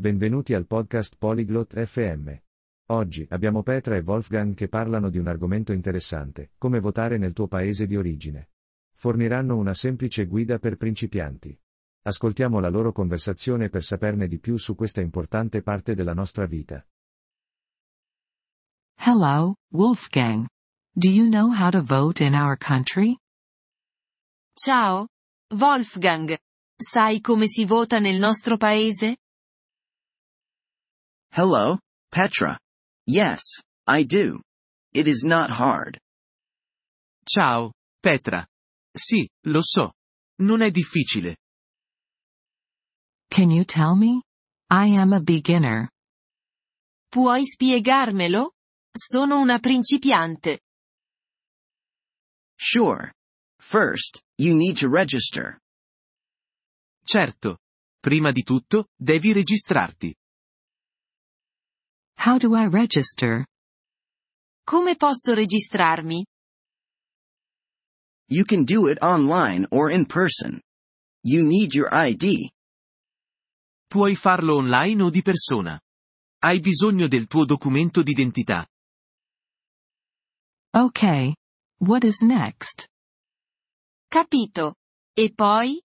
Benvenuti al podcast Polyglot FM. Oggi abbiamo Petra e Wolfgang che parlano di un argomento interessante, come votare nel tuo paese di origine. Forniranno una semplice guida per principianti. Ascoltiamo la loro conversazione per saperne di più su questa importante parte della nostra vita. Hello, Wolfgang. Do you know how to vote in our country? Ciao, Wolfgang. Sai come si vota nel nostro paese? Hello, Petra. Yes, I do. It is not hard. Ciao, Petra. Sì, lo so. Non è difficile. Can you tell me? I am a beginner. Puoi spiegarmelo? Sono una principiante. Sure. First, you need to register. Certo. Prima di tutto, devi registrarti. How do I register? Come posso registrarmi? You can do it online or in person. You need your ID. Puoi farlo online o di persona. Hai bisogno del tuo documento d'identità. Okay. What is next? Capito. E poi?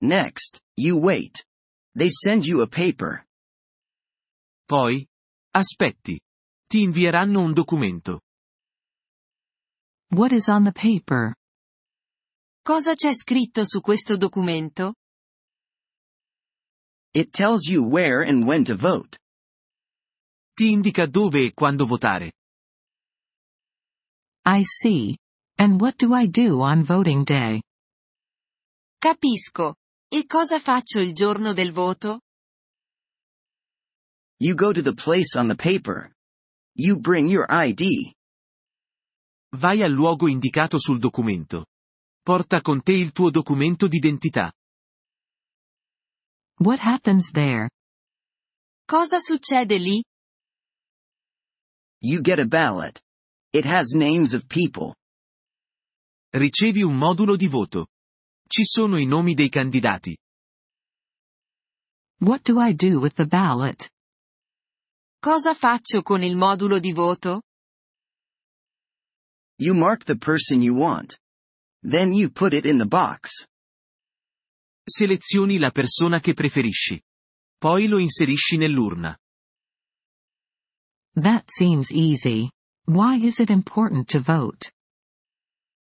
Next, you wait. They send you a paper. Poi? Aspetti. Ti invieranno un documento. What is on the paper? Cosa c'è scritto su questo documento? It tells you where and when to vote. Ti indica dove e quando votare. I see. And what do I do on voting day? Capisco. E cosa faccio il giorno del voto? You go to the place on the paper. You bring your ID. Vai al luogo indicato sul documento. Porta con te il tuo documento d'identità. What happens there? Cosa succede lì? You get a ballot. It has names of people. Ricevi un modulo di voto. Ci sono i nomi dei candidati. What do I do with the ballot? Cosa faccio con il modulo di voto? You mark the person you want. Then you put it in the box. Selezioni la persona che preferisci. Poi lo inserisci nell'urna. That seems easy. Why is it important to vote?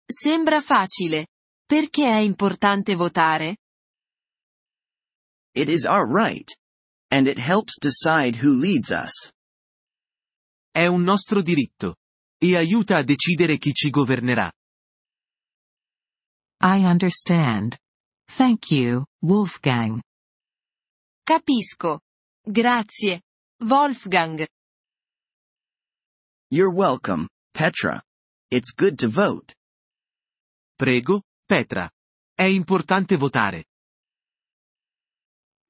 Sembra facile. Perché è importante votare? It is our right. And it helps decide who leads us. È un nostro diritto. E aiuta a decidere chi ci governerà. I understand. Thank you, Wolfgang. Capisco. Grazie. Wolfgang. You're welcome, Petra. It's good to vote. Prego, Petra. È importante votare.